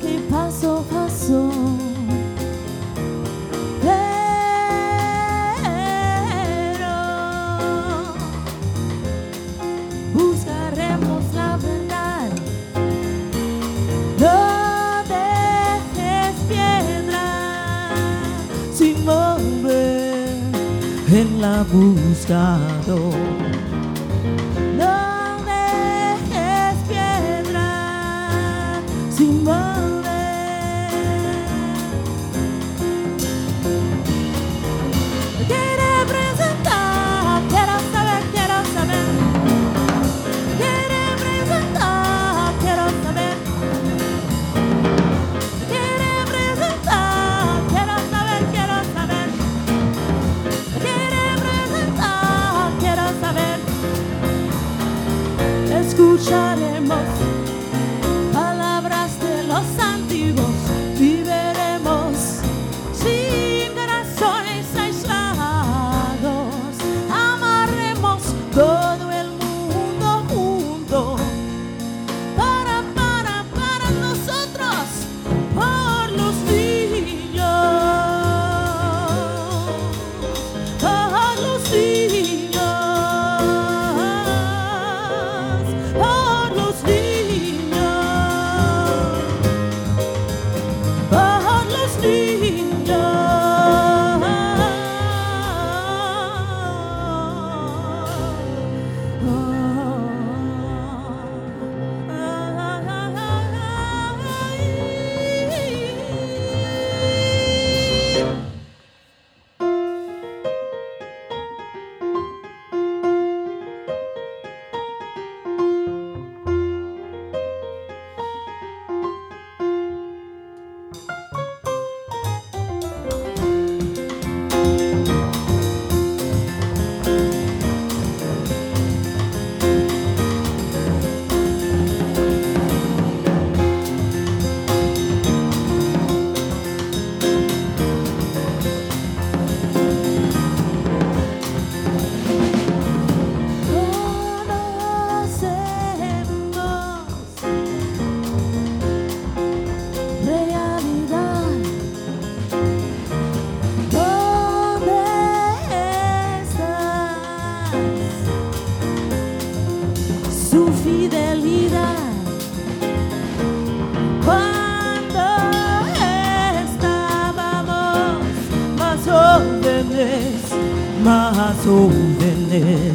Que pasó, pasó. Pero buscaremos la verdad. No dejes piedra sin mover en la buscado. Sin mover. Quiere presentar, quiero saber, quiero saber. Quiere presentar, quiero saber. Quiere presentar, quiero saber, quiero saber. Quiere presentar, quiero saber. Escucharemos Su fidelidad. Cuando estábamos más jóvenes, más jóvenes.